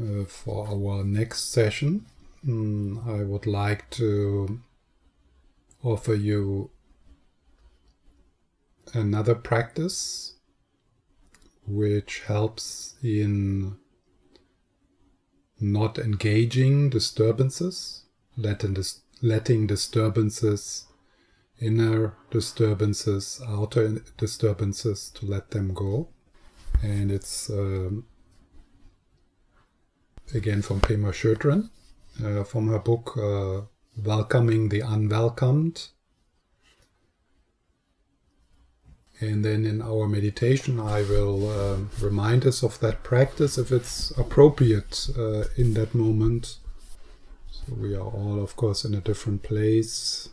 uh, for our next session, mm, I would like to offer you another practice which helps in not engaging disturbances, letting, dis- letting disturbances, inner disturbances, outer disturbances, to let them go. And it's um, again from Pema Chodron, uh, from her book uh, Welcoming the Unwelcomed. And then in our meditation, I will uh, remind us of that practice if it's appropriate uh, in that moment. So we are all, of course, in a different place.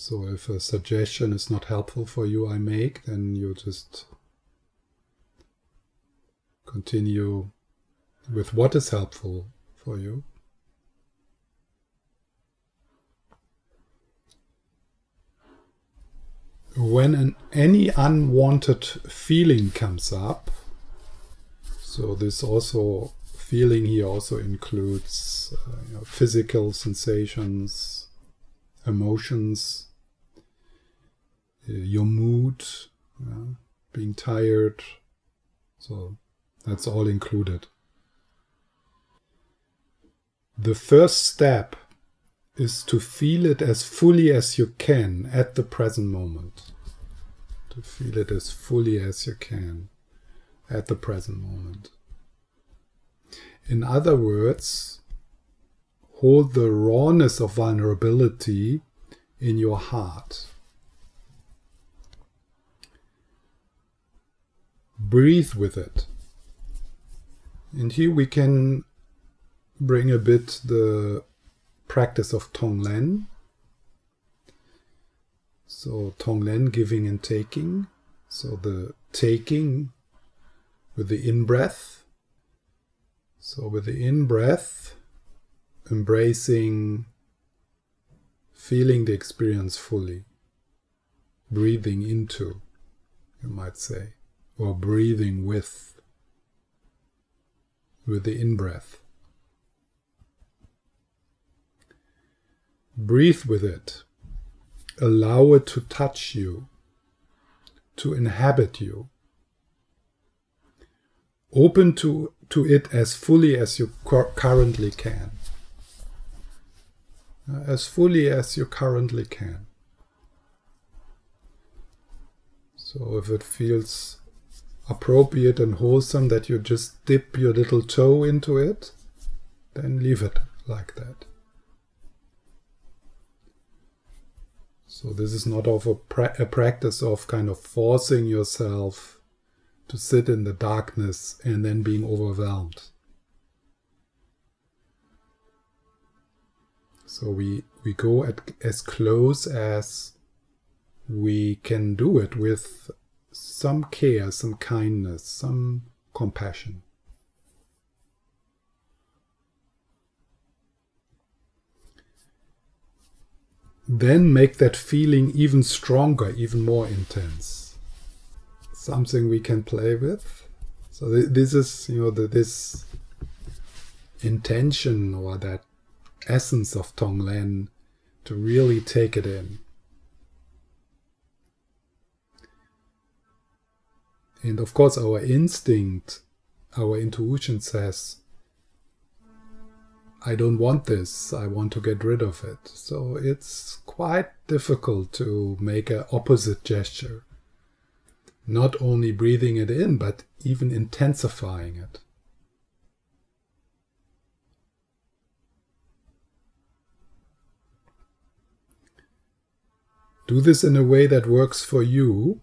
So if a suggestion is not helpful for you, I make, then you just continue with what is helpful for you. When an, any unwanted feeling comes up, so this also feeling here also includes uh, you know, physical sensations, emotions, your mood, uh, being tired. So that's all included. The first step is to feel it as fully as you can at the present moment. To feel it as fully as you can at the present moment. In other words, hold the rawness of vulnerability in your heart. Breathe with it. And here we can bring a bit the practice of Tonglen. So Tonglen, giving and taking. So the taking with the in breath. So with the in breath, embracing, feeling the experience fully, breathing into, you might say, or breathing with, with the in breath. Breathe with it. Allow it to touch you, to inhabit you. Open to, to it as fully as you currently can. Uh, as fully as you currently can. So if it feels appropriate and wholesome that you just dip your little toe into it, then leave it like that. So this is not of a, pra- a practice of kind of forcing yourself to sit in the darkness and then being overwhelmed. So we we go at as close as we can do it with some care, some kindness, some compassion. then make that feeling even stronger, even more intense. Something we can play with. So th- this is, you know, the, this intention or that essence of Tonglen to really take it in. And of course, our instinct, our intuition says, I don't want this, I want to get rid of it. So it's quite difficult to make an opposite gesture. Not only breathing it in, but even intensifying it. Do this in a way that works for you,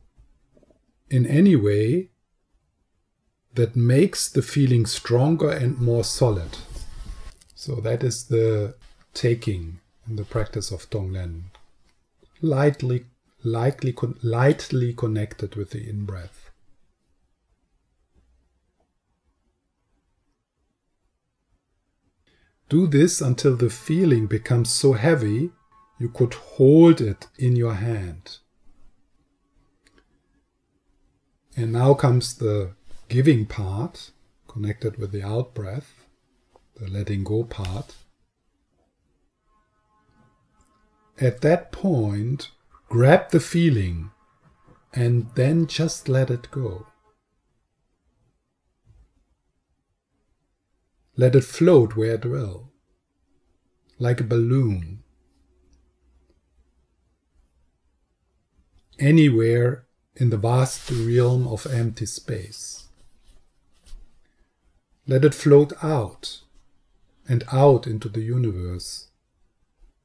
in any way that makes the feeling stronger and more solid. So that is the taking in the practice of Tonglen. Lightly, lightly, lightly connected with the in breath. Do this until the feeling becomes so heavy you could hold it in your hand. And now comes the giving part, connected with the out breath, the letting go part. At that point, grab the feeling and then just let it go. Let it float where it will, like a balloon. Anywhere in the vast realm of empty space. Let it float out and out into the universe,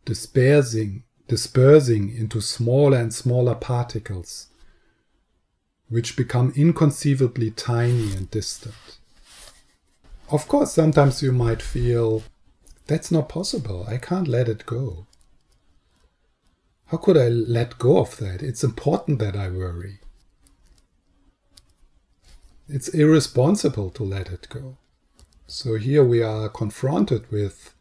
dispersing, dispersing into smaller and smaller particles, which become inconceivably tiny and distant. Of course, sometimes you might feel, that's not possible, I can't let it go. How could I let go of that? It's important that I worry. It's irresponsible to let it go. So here we are confronted with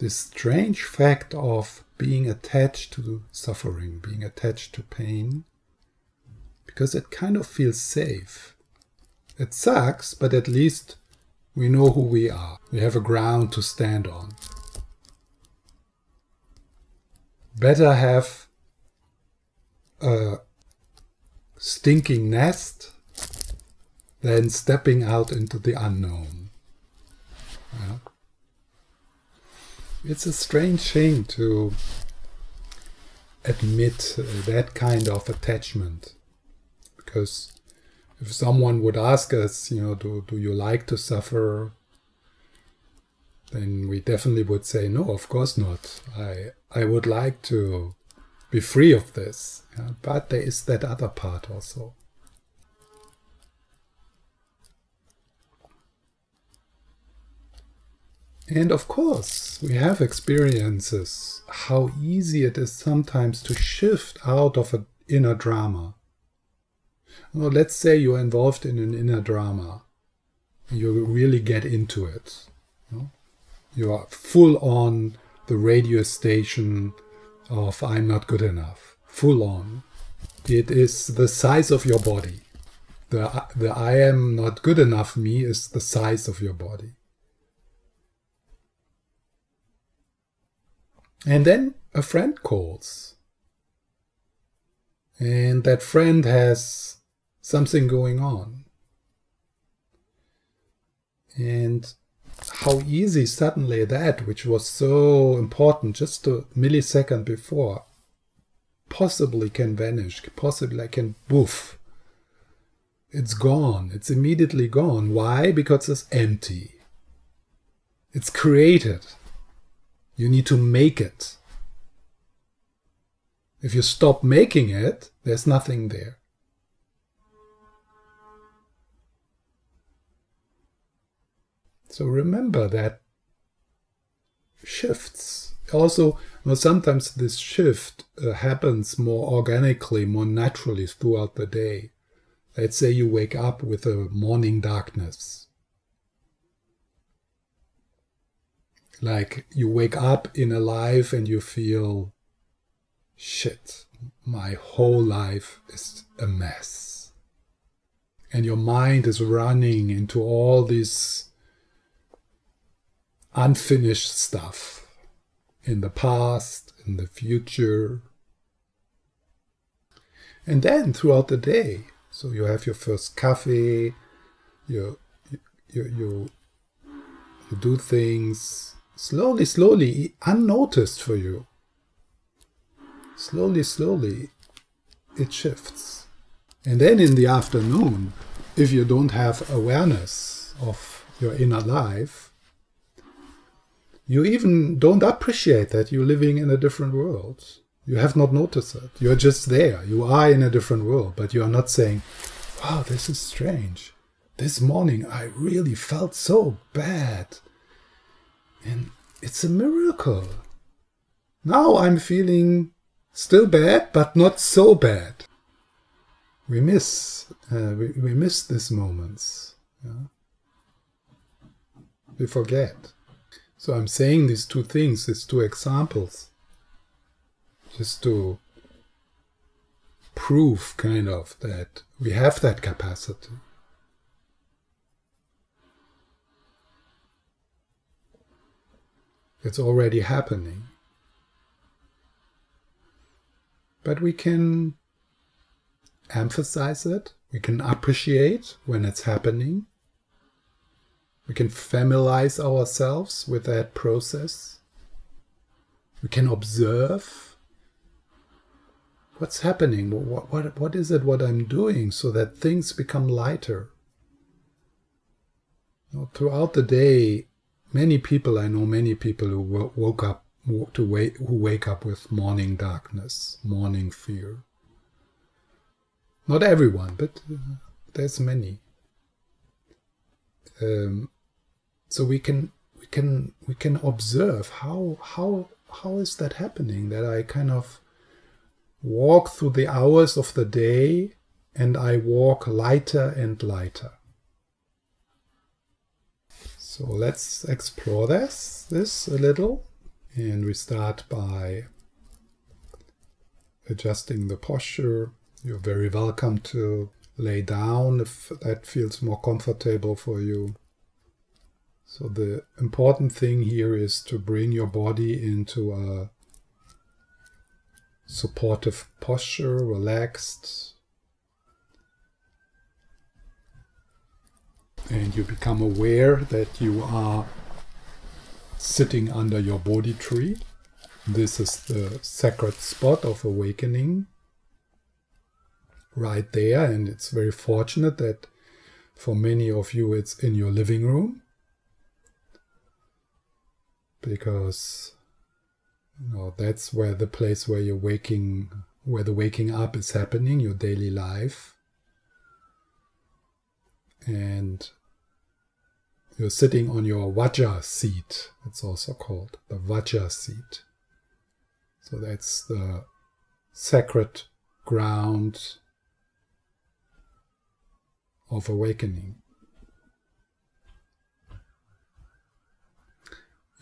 this strange fact of being attached to suffering, being attached to pain, because it kind of feels safe. It sucks, but at least we know who we are. We have a ground to stand on. Better have a stinking nest than stepping out into the unknown. Yeah. It's a strange thing to admit uh, that kind of attachment because if someone would ask us, you know, do, do you like to suffer? Then we definitely would say, no, of course not. I, I would like to be free of this. Yeah? But there is that other part also. And of course, we have experiences how easy it is sometimes to shift out of an inner drama well, let's say you're involved in an inner drama. You really get into it. You, you are full on the radio station of I'm not good enough. Full on. It is the size of your body. The, the I am not good enough me is the size of your body. And then a friend calls. And that friend has something going on. And how easy suddenly that, which was so important just a millisecond before, possibly can vanish, possibly can woof. It's gone. It's immediately gone. Why? Because it's empty. It's created. You need to make it. If you stop making it, there's nothing there. So remember that shifts. Also, well, sometimes this shift uh, happens more organically, more naturally throughout the day. Let's say you wake up with a morning darkness. Like you wake up in a life and you feel, shit, my whole life is a mess. And your mind is running into all these unfinished stuff in the past, in the future. And then throughout the day, so you have your first coffee, you you you you do things slowly, slowly, unnoticed for you. Slowly, slowly, it shifts. And then in the afternoon, if you don't have awareness of your inner life, you even don't appreciate that you're living in a different world. You have not noticed it. You're just there. You are in a different world, but you are not saying, wow, this is strange. This morning I really felt so bad. And it's a miracle. Now I'm feeling still bad, but not so bad. We miss, uh, we, we miss these moments. Yeah? We forget. So I'm saying these two things, these two examples, just to prove kind of that We have that capacity. It's already happening. But we can emphasize it, we can appreciate when it's happening, we can familiarize ourselves with that process, we can observe what's happening, what, what, what is it what I'm doing so that things become lighter. Throughout the day, many people I know, many people who woke up to wake who wake up with morning darkness, morning fear. Not everyone, but uh, there's many. Um, so we can we can we can observe how how how is that happening that I kind of walk through the hours of the day and I walk lighter and lighter. So let's explore this, this a little. And we start by adjusting the posture. You're very welcome to lay down if that feels more comfortable for you. So the important thing here is to bring your body into a supportive posture, relaxed, and you become aware that you are sitting under your Bodhi tree. This is the sacred spot of awakening right there, and it's very fortunate that for many of you it's in your living room. Because you know that's where the place where you're waking where the waking up is happening your daily life. And you're sitting on your Vajra seat, it's also called the Vajra seat. So that's the sacred ground of awakening.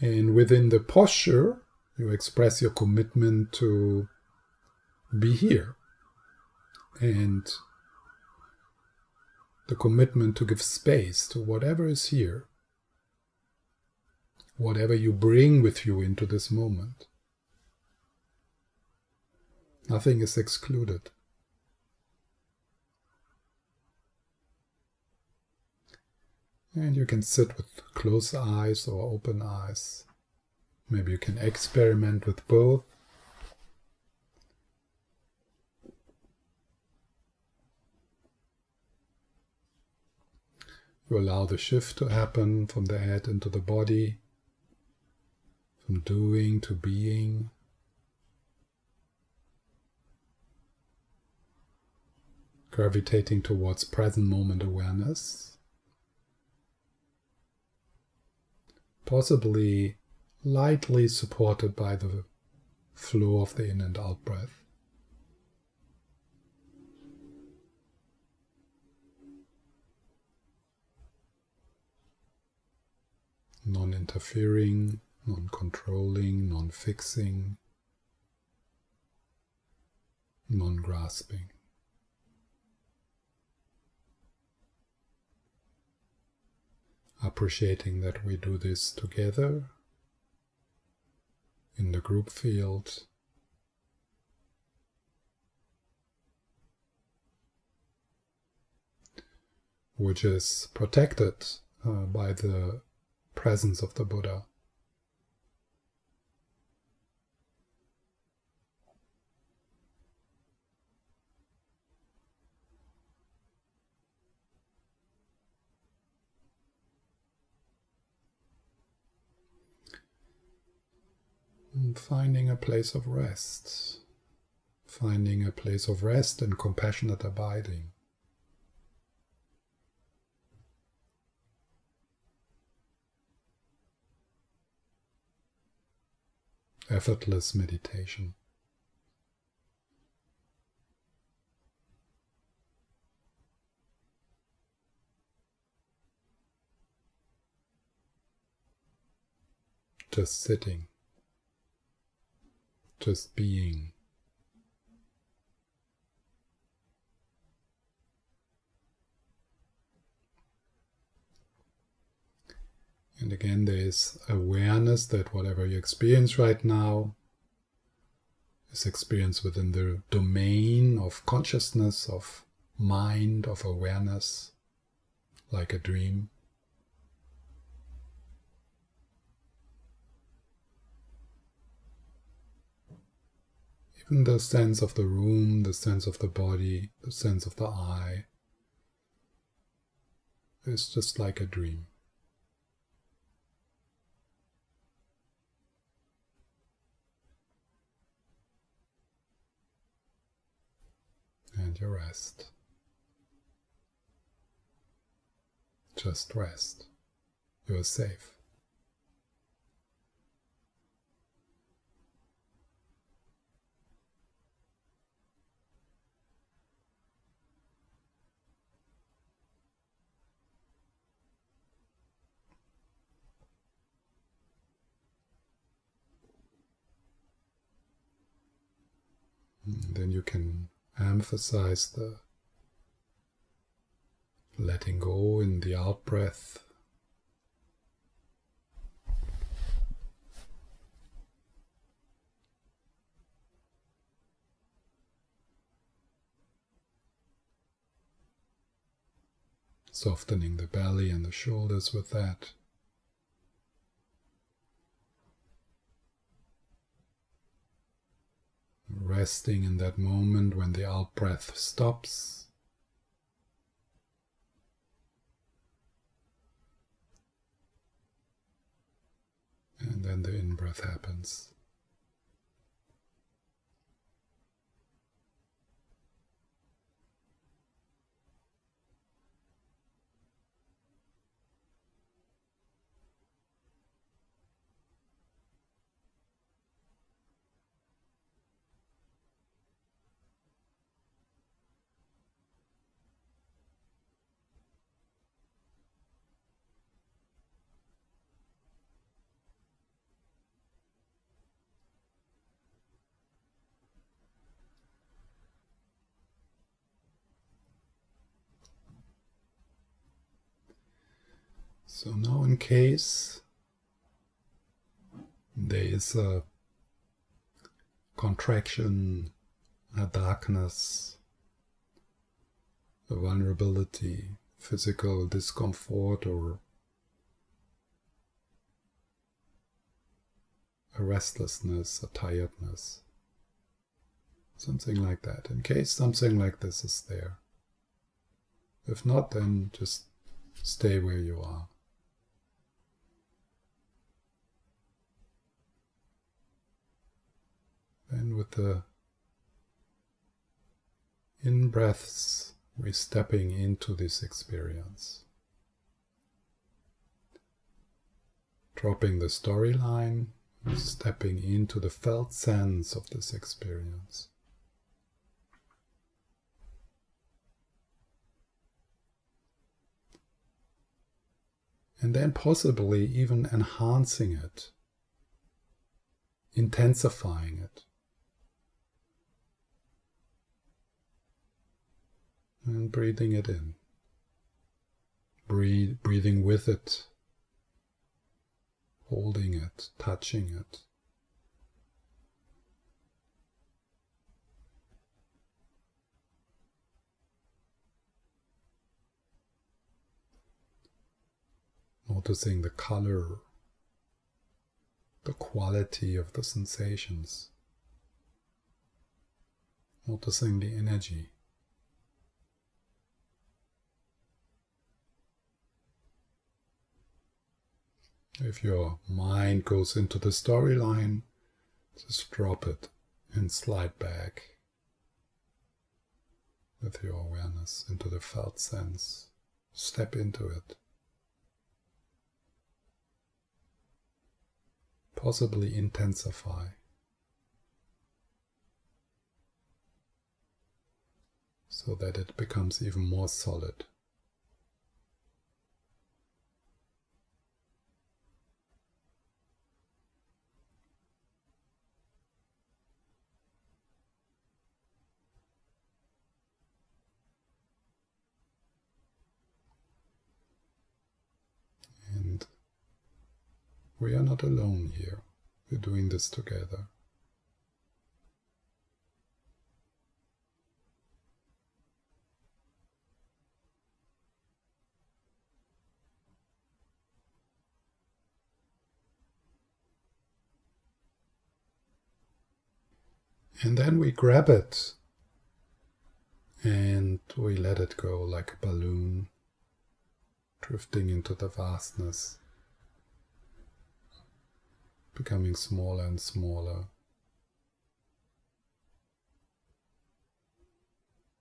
And within the posture, you express your commitment to be here and the commitment to give space to whatever is here, whatever you bring with you into this moment. Nothing is excluded. And you can sit with closed eyes or open eyes. Maybe you can experiment with both. You allow the shift to happen from the head into the body, from doing to being. Gravitating towards present moment awareness. Possibly lightly supported by the flow of the in and out breath. non interfering, non controlling, non fixing, non grasping. Appreciating that we do this together in the group field. Which is protected uh, by the presence of the Buddha. Finding a place of rest, finding a place of rest and compassionate abiding. effortless meditation. Just sitting, just being. And again, there is awareness that whatever you experience right now is experienced within the domain of consciousness, of mind, of awareness, like a dream. The sense of the room, the sense of the body, the sense of the eye. It's just like a dream. And you rest. Just rest. You are safe. Then you can emphasize the letting go in the out breath. Softening the belly and the shoulders with that. Resting in that moment when the out breath stops. And then the in breath happens. So now in case there is a contraction, a darkness, a vulnerability, physical discomfort or a restlessness, a tiredness, something like that, in case something like this is there. If not, then just stay where you are. And with the in breaths, we're stepping into this experience. Dropping the storyline, stepping into the felt sense of this experience. And then possibly even enhancing it, intensifying it. And breathing it in. Breathe, breathing with it, holding it, touching it. Noticing the color, the quality of the sensations, noticing the energy. If your mind goes into the storyline, just drop it and slide back with your awareness into the felt sense. Step into it. Possibly intensify. So that it becomes even more solid. We are not alone here. We're doing this together. And then we grab it and we let it go like a balloon, drifting into the vastness, becoming smaller and smaller.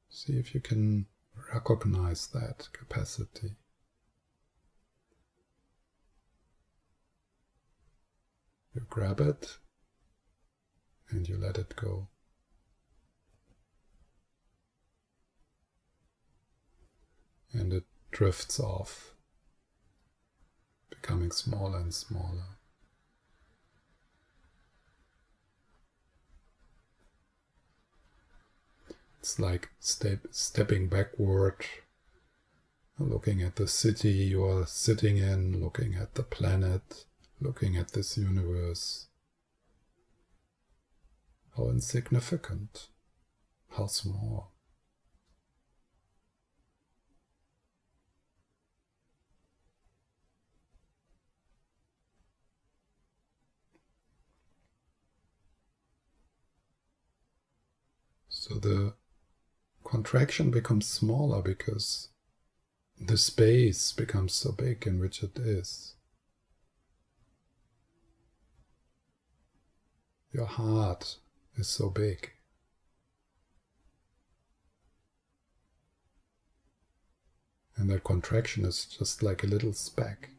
See if you can recognize that capacity. You grab it and you let it go. And it drifts off, becoming smaller and smaller. It's like step, stepping backward, looking at the city you are sitting in, looking at the planet, looking at this universe. How insignificant, how small. So the contraction becomes smaller because the space becomes so big in which it is. Your heart is so big. And that contraction is just like a little speck.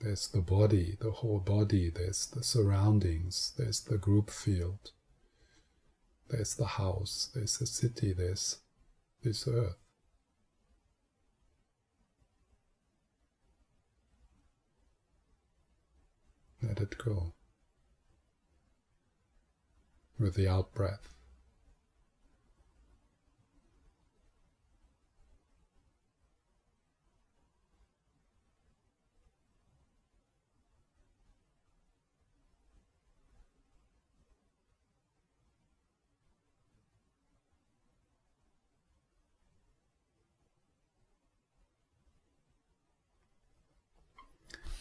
There's the body, the whole body, there's the surroundings, there's the group field, there's the house, there's the city, there's this earth. Let it go with the out breath.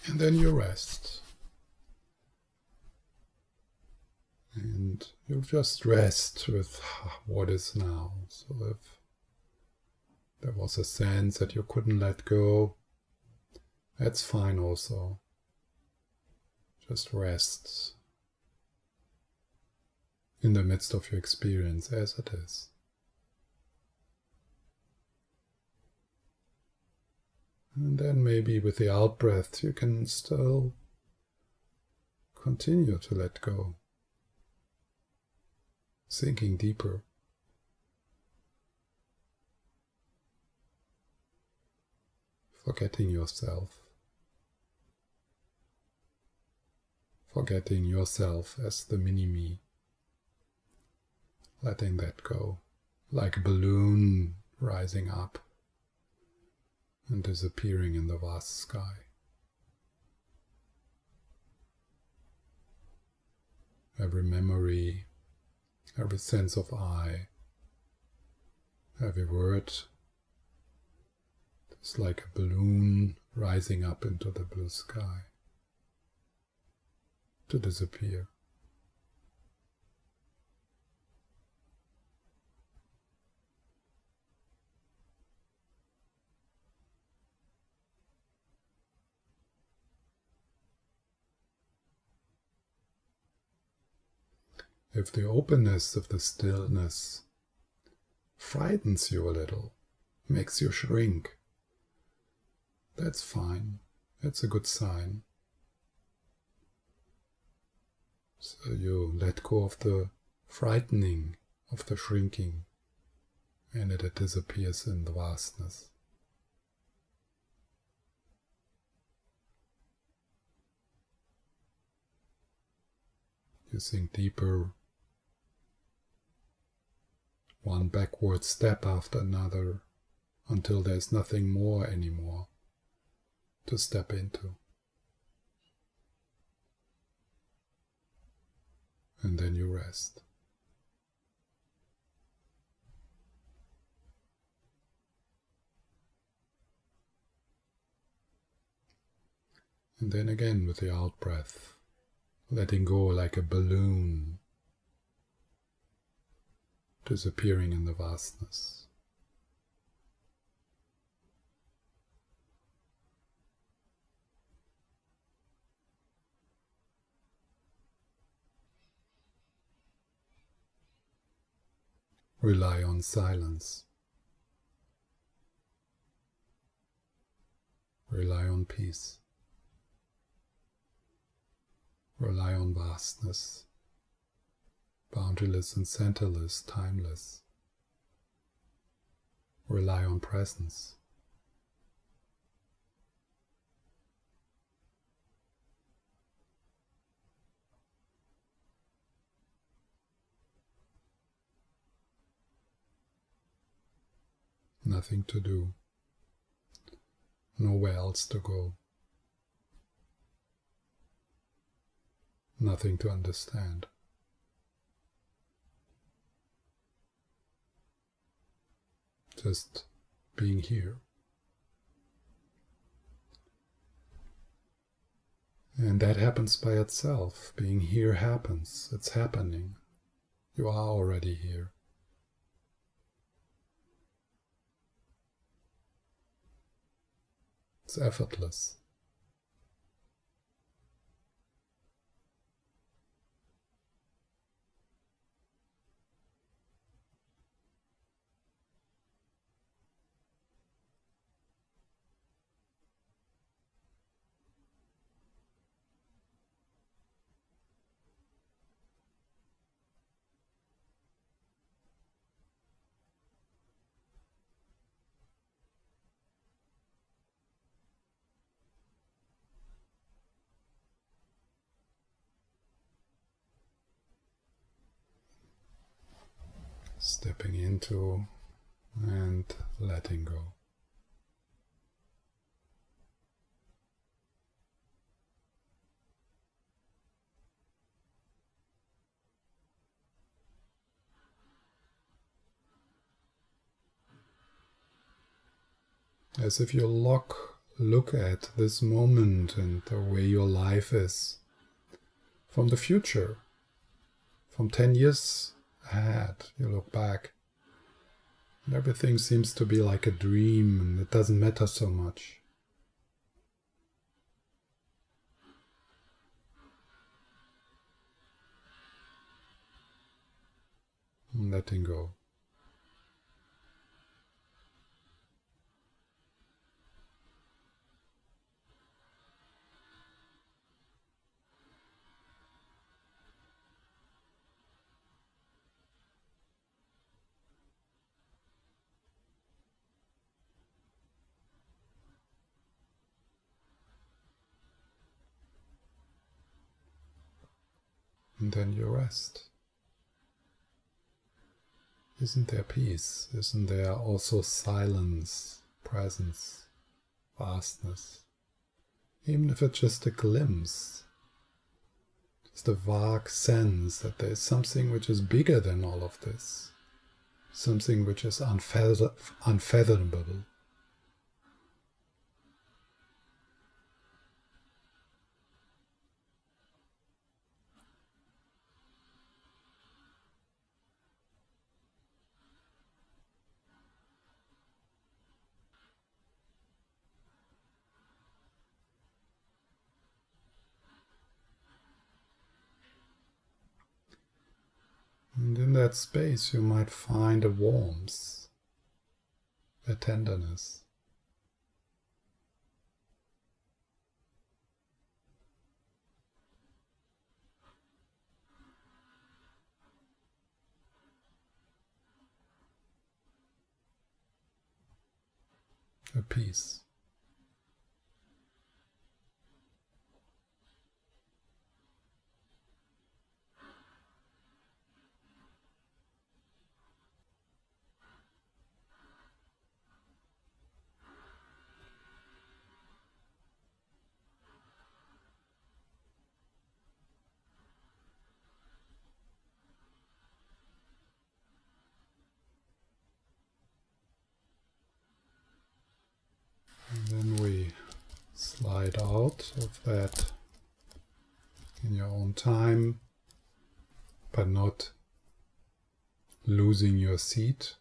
And then you rest. And you just rest with what is now. So if there was a sense that you couldn't let go, that's fine also. Just rest in the midst of your experience as it is. And then maybe with the out breath, you can still continue to let go, sinking deeper. Forgetting yourself. Forgetting yourself as the mini me. Letting that go, like a balloon rising up and disappearing in the vast sky. Every memory, every sense of I, every word is like a balloon rising up into the blue sky to disappear. If the openness of the stillness frightens you a little, makes you shrink, that's fine. That's a good sign. So you let go of the frightening, of the shrinking, and it disappears in the vastness. You sink deeper one backward step after another until there's nothing more anymore to step into. And then you rest. And then again with the out breath, letting go like a balloon, disappearing in the vastness. Rely on silence. Rely on peace. Rely on vastness, boundaryless and centerless, timeless. Rely on presence. Nothing to do, nowhere else to go. nothing to understand. Just being here. And that happens by itself. Being here happens. It's happening. You are already here. It's effortless. Stepping into and letting go. As if you look, look at this moment and the way your life is from the future, from 10 years ahead, you look back, and everything seems to be like a dream and it doesn't matter so much. letting go. And then you rest. Isn't there peace? Isn't there also silence, presence, vastness? Even if it's just a glimpse, just a vague sense that there is something which is bigger than all of this, something which is unfathomable. And in that space, you might find a warmth, a tenderness. A peace. It out of that in your own time, but not losing your seat.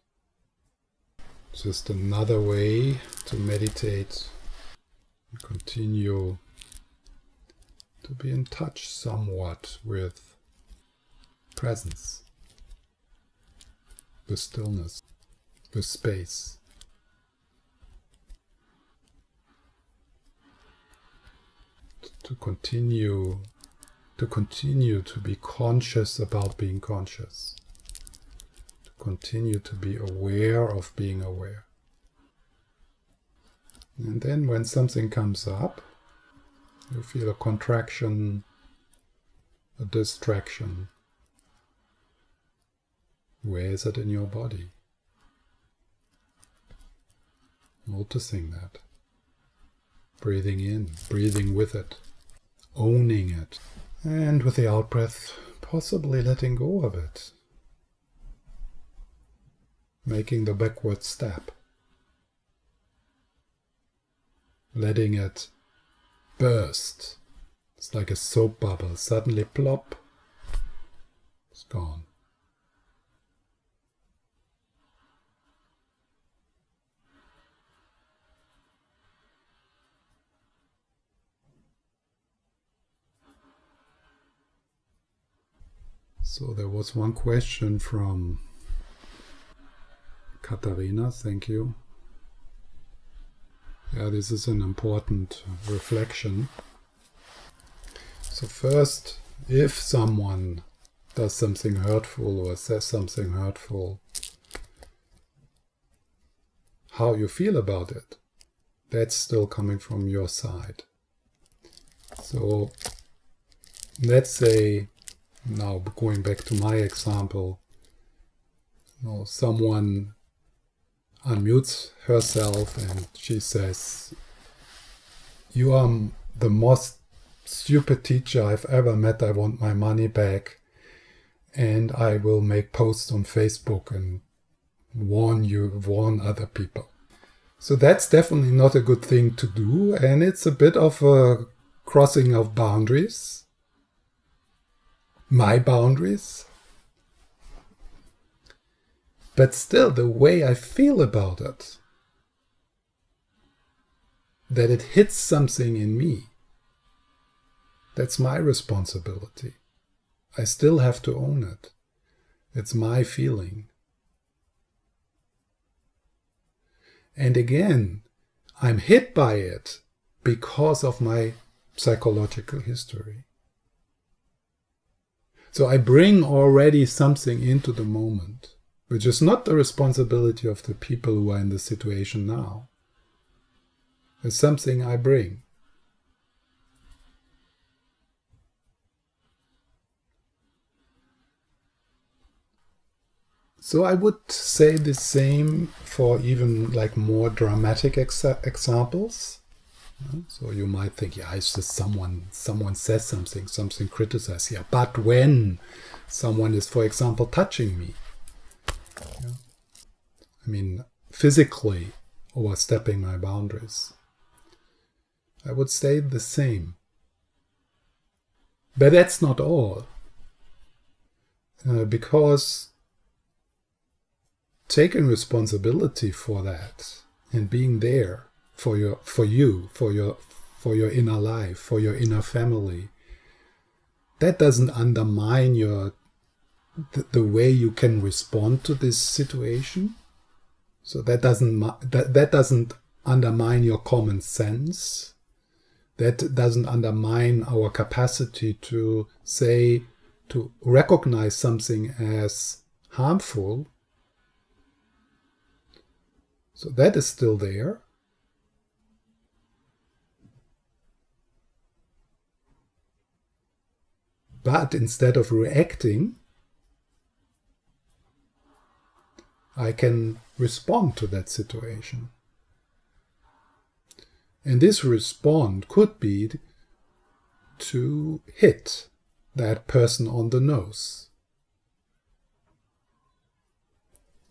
Just another way to meditate and continue to be in touch somewhat with presence, with stillness, with space. To continue to continue to be conscious about being conscious, to continue to be aware of being aware. And then when something comes up, you feel a contraction, a distraction. Where is it in your body? Noticing that. Breathing in, breathing with it, owning it. And with the out breath, possibly letting go of it. Making the backward step. Letting it burst. It's like a soap bubble. Suddenly plop. It's gone. So there was one question from Katharina, thank you. Yeah, this is an important reflection. So, first, if someone does something hurtful or says something hurtful, how you feel about it, that's still coming from your side. So, let's say now going back to my example, you know, someone unmutes herself and she says, You are the most stupid teacher I've ever met. I want my money back. And I will make posts on Facebook and warn you, warn other people. So that's definitely not a good thing to do. And it's a bit of a crossing of boundaries my boundaries. But still, the way I feel about it, that it hits something in me, that's my responsibility. I still have to own it. It's my feeling. And again, I'm hit by it because of my psychological history. So I bring already something into the moment, which is not the responsibility of the people who are in the situation now. It's something I bring. So I would say the same for even like more dramatic ex- examples. So you might think, yeah, it's just someone someone says something, something criticizes. Yeah, but when someone is, for example, touching me, yeah, I mean, physically overstepping my boundaries, I would say the same. But that's not all, uh, because taking responsibility for that and being there for your for you for your for your inner life for your inner family. That doesn't undermine your the, the way you can respond to this situation. So that doesn't that, that doesn't undermine your common sense. That doesn't undermine our capacity to say to recognize something as harmful. So that is still there But instead of reacting, I can respond to that situation. And this respond could be to hit that person on the nose.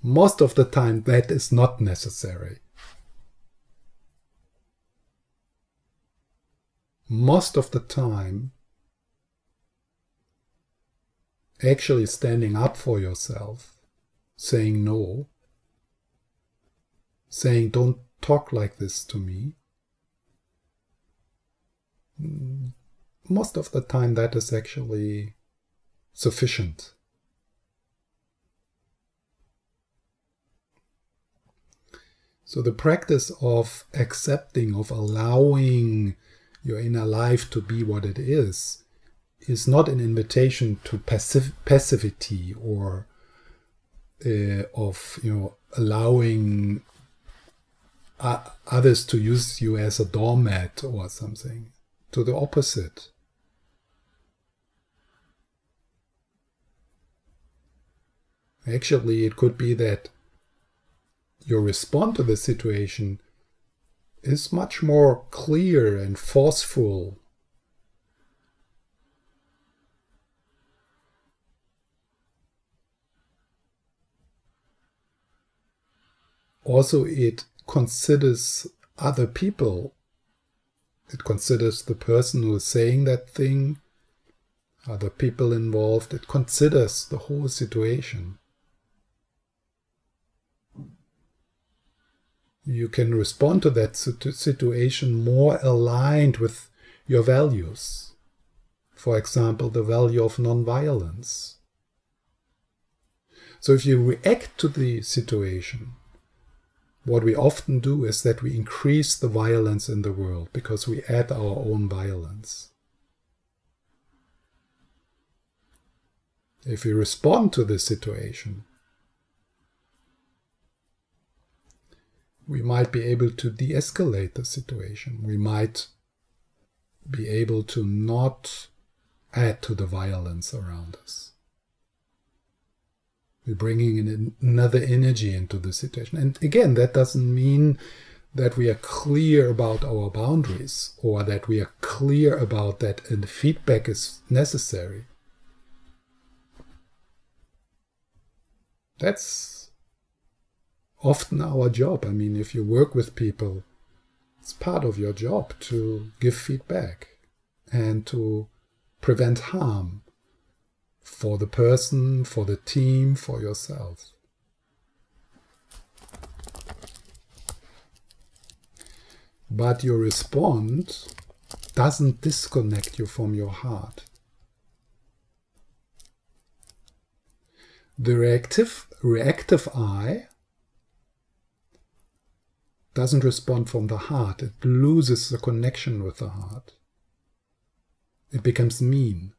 Most of the time, that is not necessary. most of the time actually standing up for yourself, saying no, saying, Don't talk like this to me. Most of the time, that is actually sufficient. So, the practice of accepting, of allowing your inner life to be what it is, is not an invitation to passivity or uh, of you know allowing uh, others to use you as a doormat or something. To the opposite. Actually, it could be that your response to the situation is much more clear and forceful. Also, it considers other people. It considers the person who is saying that thing, other people involved. It considers the whole situation. You can respond to that situation more aligned with your values. For example, the value of nonviolence. So if you react to the situation what we often do is that we increase the violence in the world because we add our own violence. If we respond to this situation, we might be able to de escalate the situation. We might be able to not add to the violence around us. We're bringing in another energy into the situation. And again, that doesn't mean that we are clear about our boundaries or that we are clear about that and feedback is necessary. That's often our job. I mean, if you work with people, it's part of your job to give feedback and to prevent harm for the person, for the team, for yourself. But your response doesn't disconnect you from your heart. The reactive, reactive I doesn't respond from the heart. It loses the connection with the heart. It becomes mean.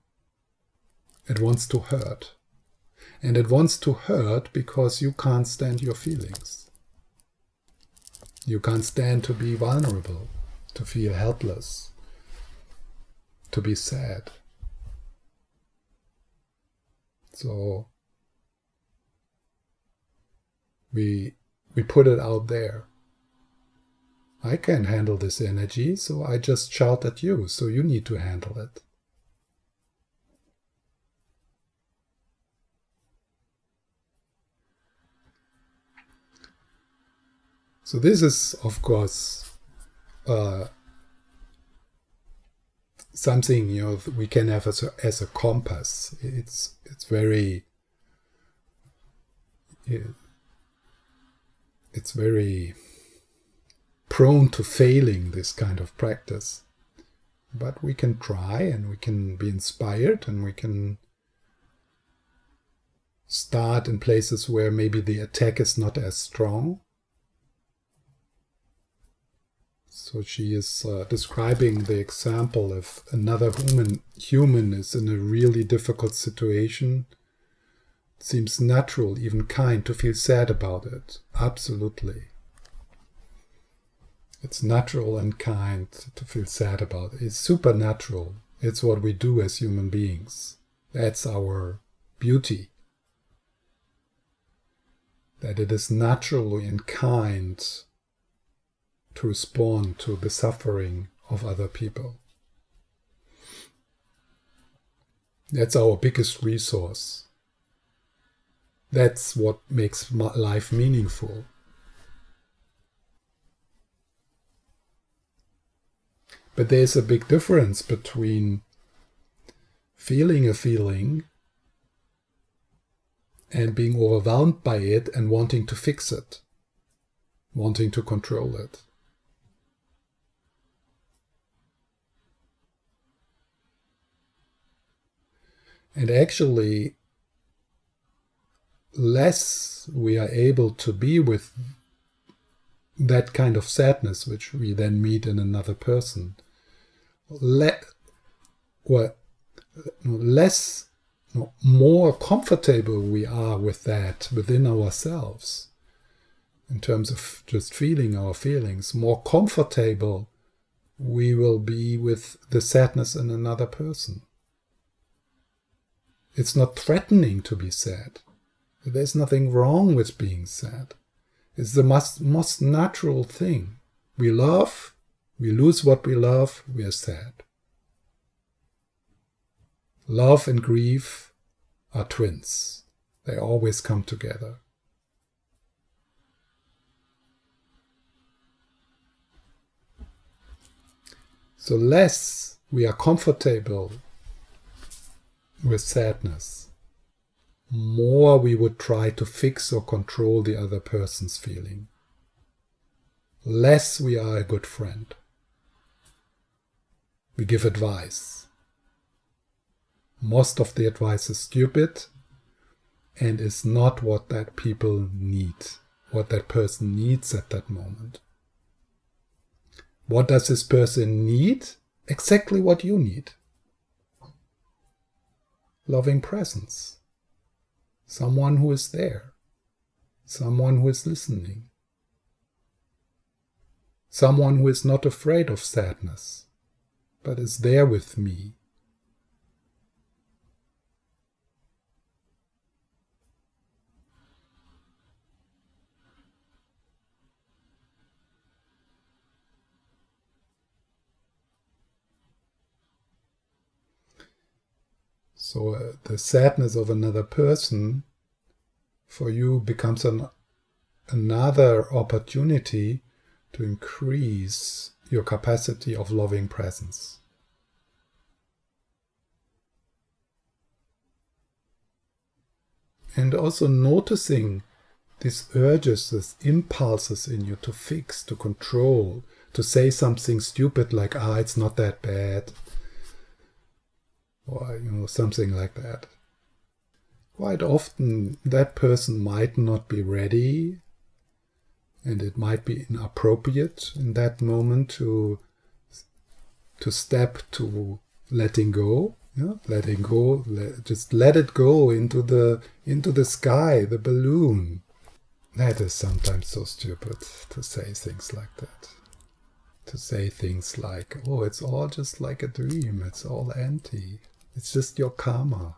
It wants to hurt. And it wants to hurt because you can't stand your feelings. You can't stand to be vulnerable, to feel helpless, to be sad. So we we put it out there. I can't handle this energy, so I just shout at you, so you need to handle it. So this is, of course, uh, something you know we can have as a, as a compass. It's it's very it's very prone to failing this kind of practice. But we can try and we can be inspired and we can start in places where maybe the attack is not as strong So she is uh, describing the example of another human human is in a really difficult situation. It seems natural, even kind, to feel sad about it. Absolutely. It's natural and kind to feel sad about it. It's supernatural. It's what we do as human beings. That's our beauty. That it is natural and kind to respond to the suffering of other people. That's our biggest resource. That's what makes life meaningful. But there's a big difference between feeling a feeling and being overwhelmed by it and wanting to fix it, wanting to control it. And actually, less we are able to be with that kind of sadness, which we then meet in another person, well, less, more comfortable we are with that within ourselves, in terms of just feeling our feelings, more comfortable we will be with the sadness in another person. It's not threatening to be sad. There's nothing wrong with being sad. It's the most, most natural thing. We love, we lose what we love, we are sad. Love and grief are twins. They always come together. So less we are comfortable with sadness, more we would try to fix or control the other person's feeling. Less we are a good friend. We give advice most of the advice is stupid and is not what that people need, what that person needs at that moment. What does this person need? Exactly what you need. Loving presence. Someone who is there. Someone who is listening. Someone who is not afraid of sadness, but is there with me So uh, the sadness of another person for you becomes an, another opportunity to increase your capacity of loving presence. And also noticing these urges, these impulses in you to fix, to control, to say something stupid like, ah, it's not that bad, or you know something like that. Quite often that person might not be ready and it might be inappropriate in that moment to to step to letting go yeah letting go let, just let it go into the into the sky the balloon. That is sometimes so stupid to say things like that. To say things like oh it's all just like a dream. It's all empty it's just your karma.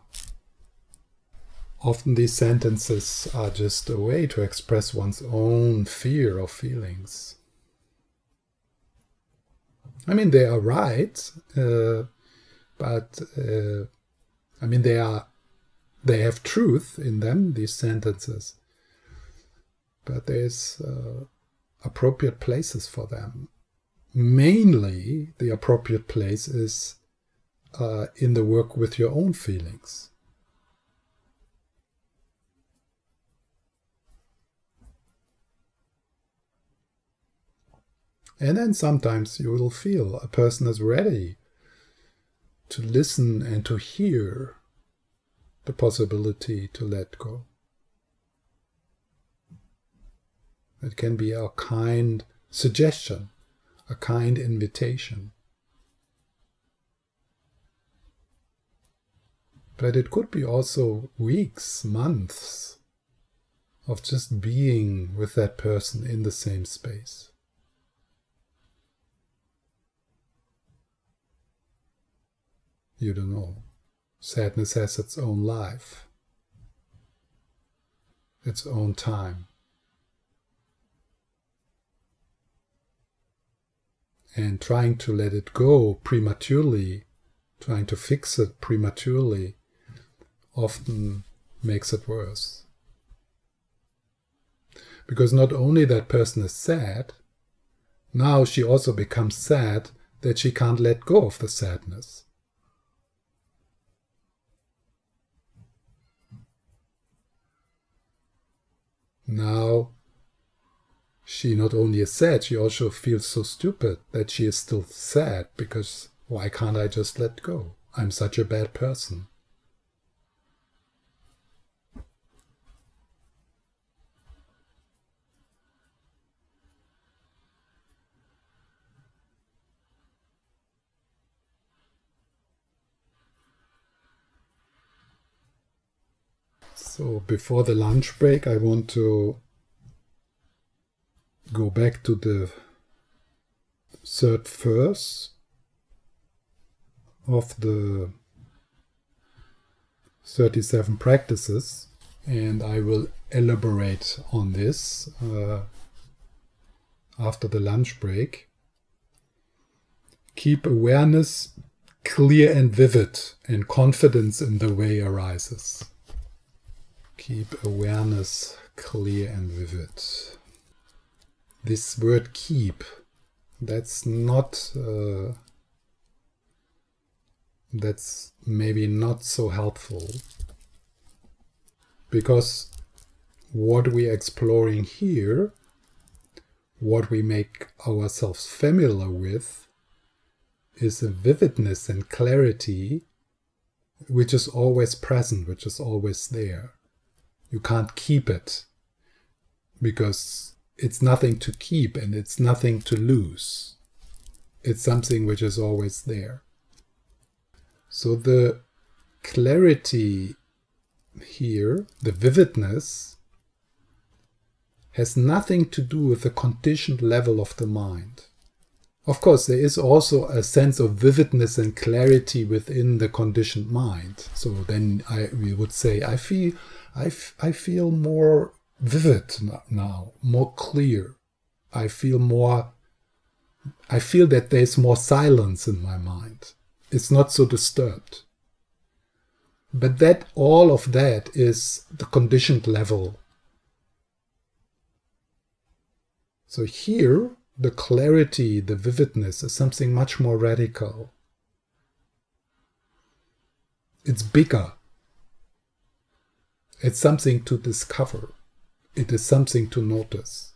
Often these sentences are just a way to express one's own fear of feelings. I mean, they are right, uh, but uh, I mean, they are they have truth in them. These sentences, but there's uh, appropriate places for them. Mainly, the appropriate place is uh, in the work with your own feelings. And then sometimes you will feel a person is ready to listen and to hear the possibility to let go. It can be a kind suggestion, a kind invitation. But it could be also weeks, months of just being with that person in the same space. You don't know. Sadness has its own life, its own time. And trying to let it go prematurely, trying to fix it prematurely, often makes it worse. Because not only that person is sad, now she also becomes sad that she can't let go of the sadness. Now, she not only is sad, she also feels so stupid that she is still sad because why can't I just let go? I'm such a bad person. So before the lunch break, I want to go back to the third verse of the 37 practices and I will elaborate on this uh, after the lunch break. Keep awareness clear and vivid, and confidence in the way arises. Keep awareness clear and vivid. This word keep, that's not, uh, that's maybe not so helpful. Because what we're exploring here, what we make ourselves familiar with, is a vividness and clarity which is always present, which is always there. You can't keep it because it's nothing to keep and it's nothing to lose. It's something which is always there. So the clarity here, the vividness, has nothing to do with the conditioned level of the mind. Of course, there is also a sense of vividness and clarity within the conditioned mind. So then I, we would say, I feel I, f- I feel more vivid now, more clear. I feel more, I feel that there's more silence in my mind. It's not so disturbed. But that, all of that is the conditioned level. So here, the clarity, the vividness is something much more radical. It's bigger. It's something to discover. It is something to notice.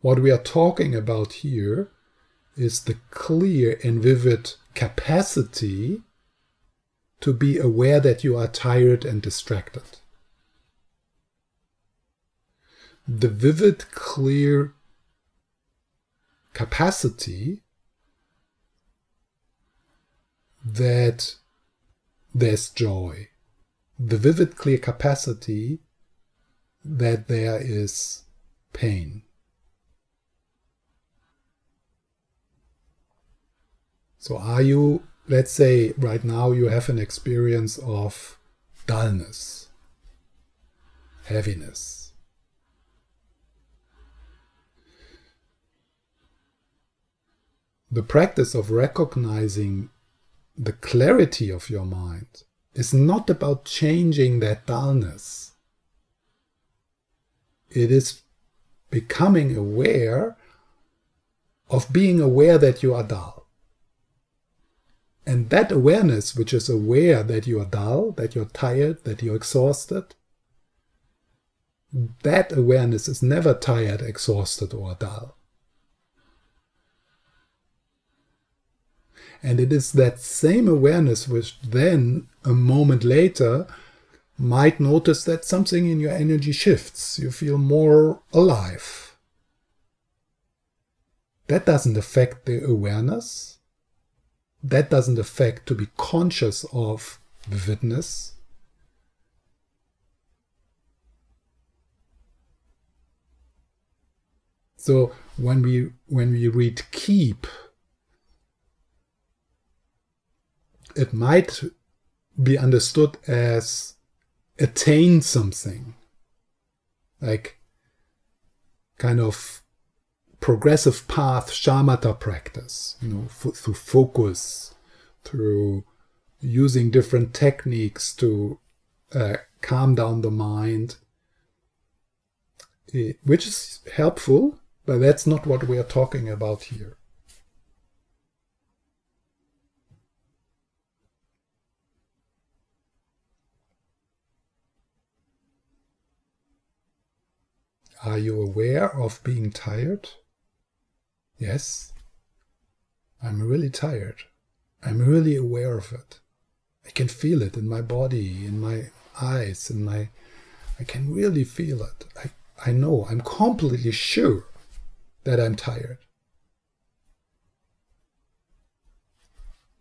What we are talking about here is the clear and vivid capacity to be aware that you are tired and distracted. The vivid, clear capacity that there's joy. The vivid, clear capacity that there is pain. So, are you, let's say, right now you have an experience of dullness, heaviness. The practice of recognizing the clarity of your mind is not about changing that dullness. It is becoming aware of being aware that you are dull. And that awareness, which is aware that you are dull, that you're tired, that you're exhausted, that awareness is never tired, exhausted, or dull. And it is that same awareness which then, a moment later, might notice that something in your energy shifts. You feel more alive. That doesn't affect the awareness. That doesn't affect to be conscious of vividness. So when we when we read keep it might be understood as attain something, like kind of progressive path shamatha practice, you know, f- through focus, through using different techniques to uh, calm down the mind, it, which is helpful, But that's not what we are talking about here. Are you aware of being tired? Yes. I'm really tired. I'm really aware of it. I can feel it in my body, in my eyes, in my. I can really feel it. I, I know, I'm completely sure that I'm tired.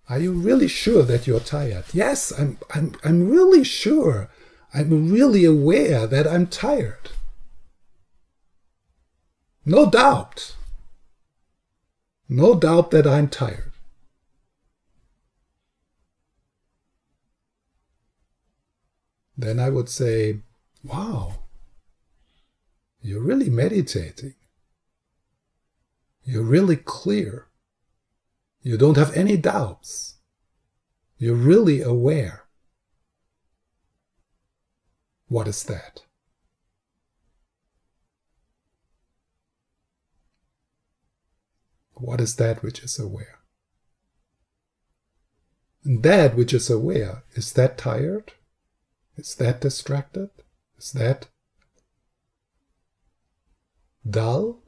Are you really sure that you're tired? Yes, I'm, I'm, I'm really sure. I'm really aware that I'm tired. No doubt. No doubt that I'm tired. Then I would say, wow, you're really meditating. You're really clear. You don't have any doubts. You're really aware. What is that? What is that which is aware? And that which is aware, is that tired? Is that distracted? Is that dull?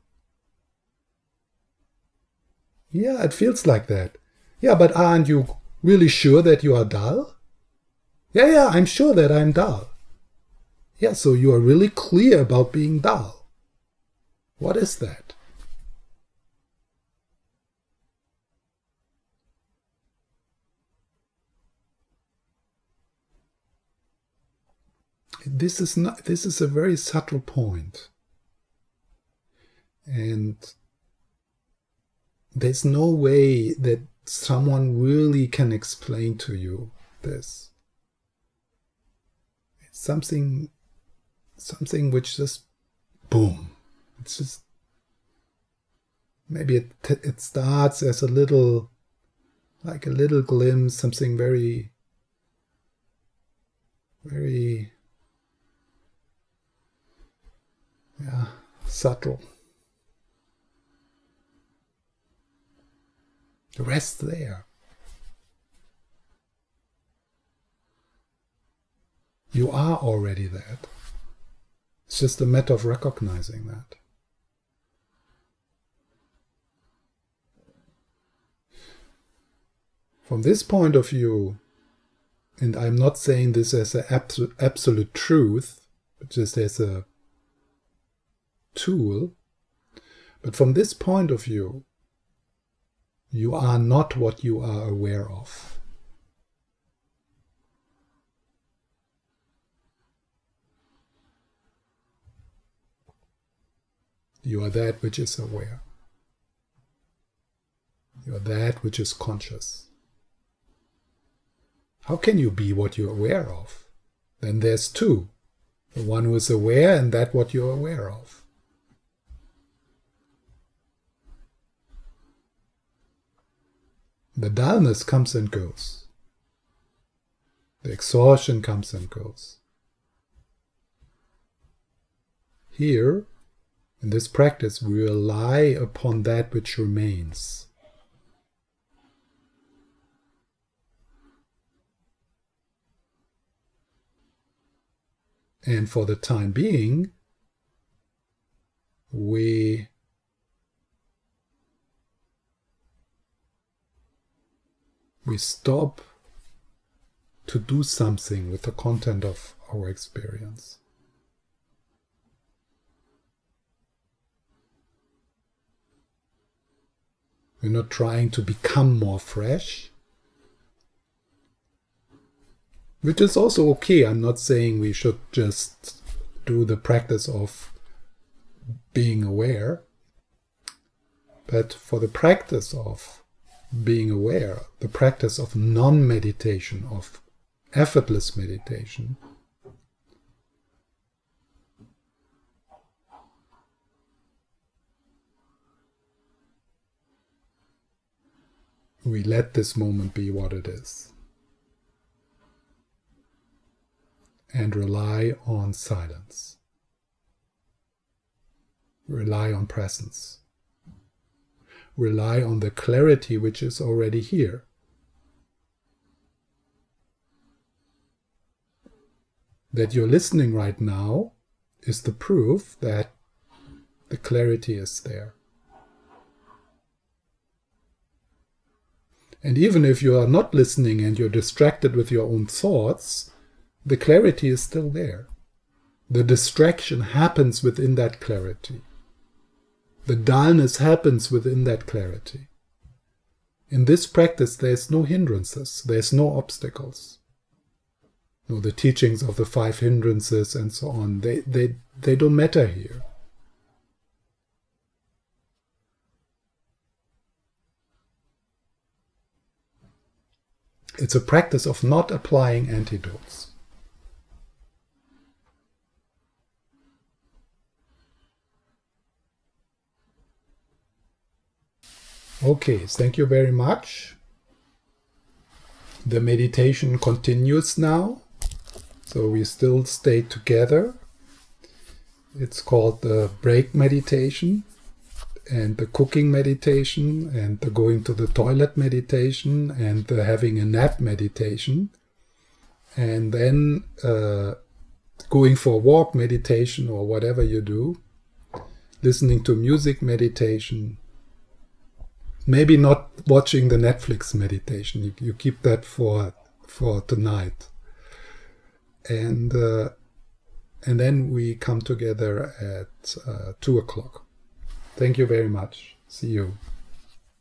Yeah, it feels like that. Yeah, but aren't you really sure that you are dull? Yeah, yeah, I'm sure that I'm dull. Yeah, so you are really clear about being dull. What is that? This is not this is a very subtle point. And there's no way that someone really can explain to you this. It's something something which just boom. It's just maybe it it starts as a little like a little glimpse something very very yeah, subtle. Rest there. You are already that. It's just a matter of recognizing that. From this point of view, and I'm not saying this as an absolute, absolute truth, just as a tool. But from this point of view, you are not what you are aware of. You are that which is aware. You are that which is conscious. How can you be what you're aware of? Then there's two the one who is aware and that what you're aware of. The dullness comes and goes. The exhaustion comes and goes. Here, in this practice, we rely upon that which remains. And for the time being, we we stop to do something with the content of our experience. We're not trying to become more fresh, which is also okay. I'm not saying we should just do the practice of being aware, but for the practice of being aware, the practice of non meditation, of effortless meditation, we let this moment be what it is and rely on silence. Rely on presence. Rely on the clarity which is already here. That you're listening right now is the proof that the clarity is there. And even if you are not listening and you're distracted with your own thoughts, the clarity is still there. The distraction happens within that clarity. The dullness happens within that clarity. In this practice, there's no hindrances, there's no obstacles. No, the teachings of the five hindrances and so on, they, they, they don't matter here. It's a practice of not applying antidotes. Okay, thank you very much. The meditation continues now. So we still stay together. It's called the break meditation and the cooking meditation and the going to the toilet meditation and the having a nap meditation. And then uh, going for a walk meditation or whatever you do, listening to music meditation, maybe not watching the Netflix meditation. You, you keep that for for tonight. And uh, and then we come together at uh, two o'clock. Thank you very much. See you.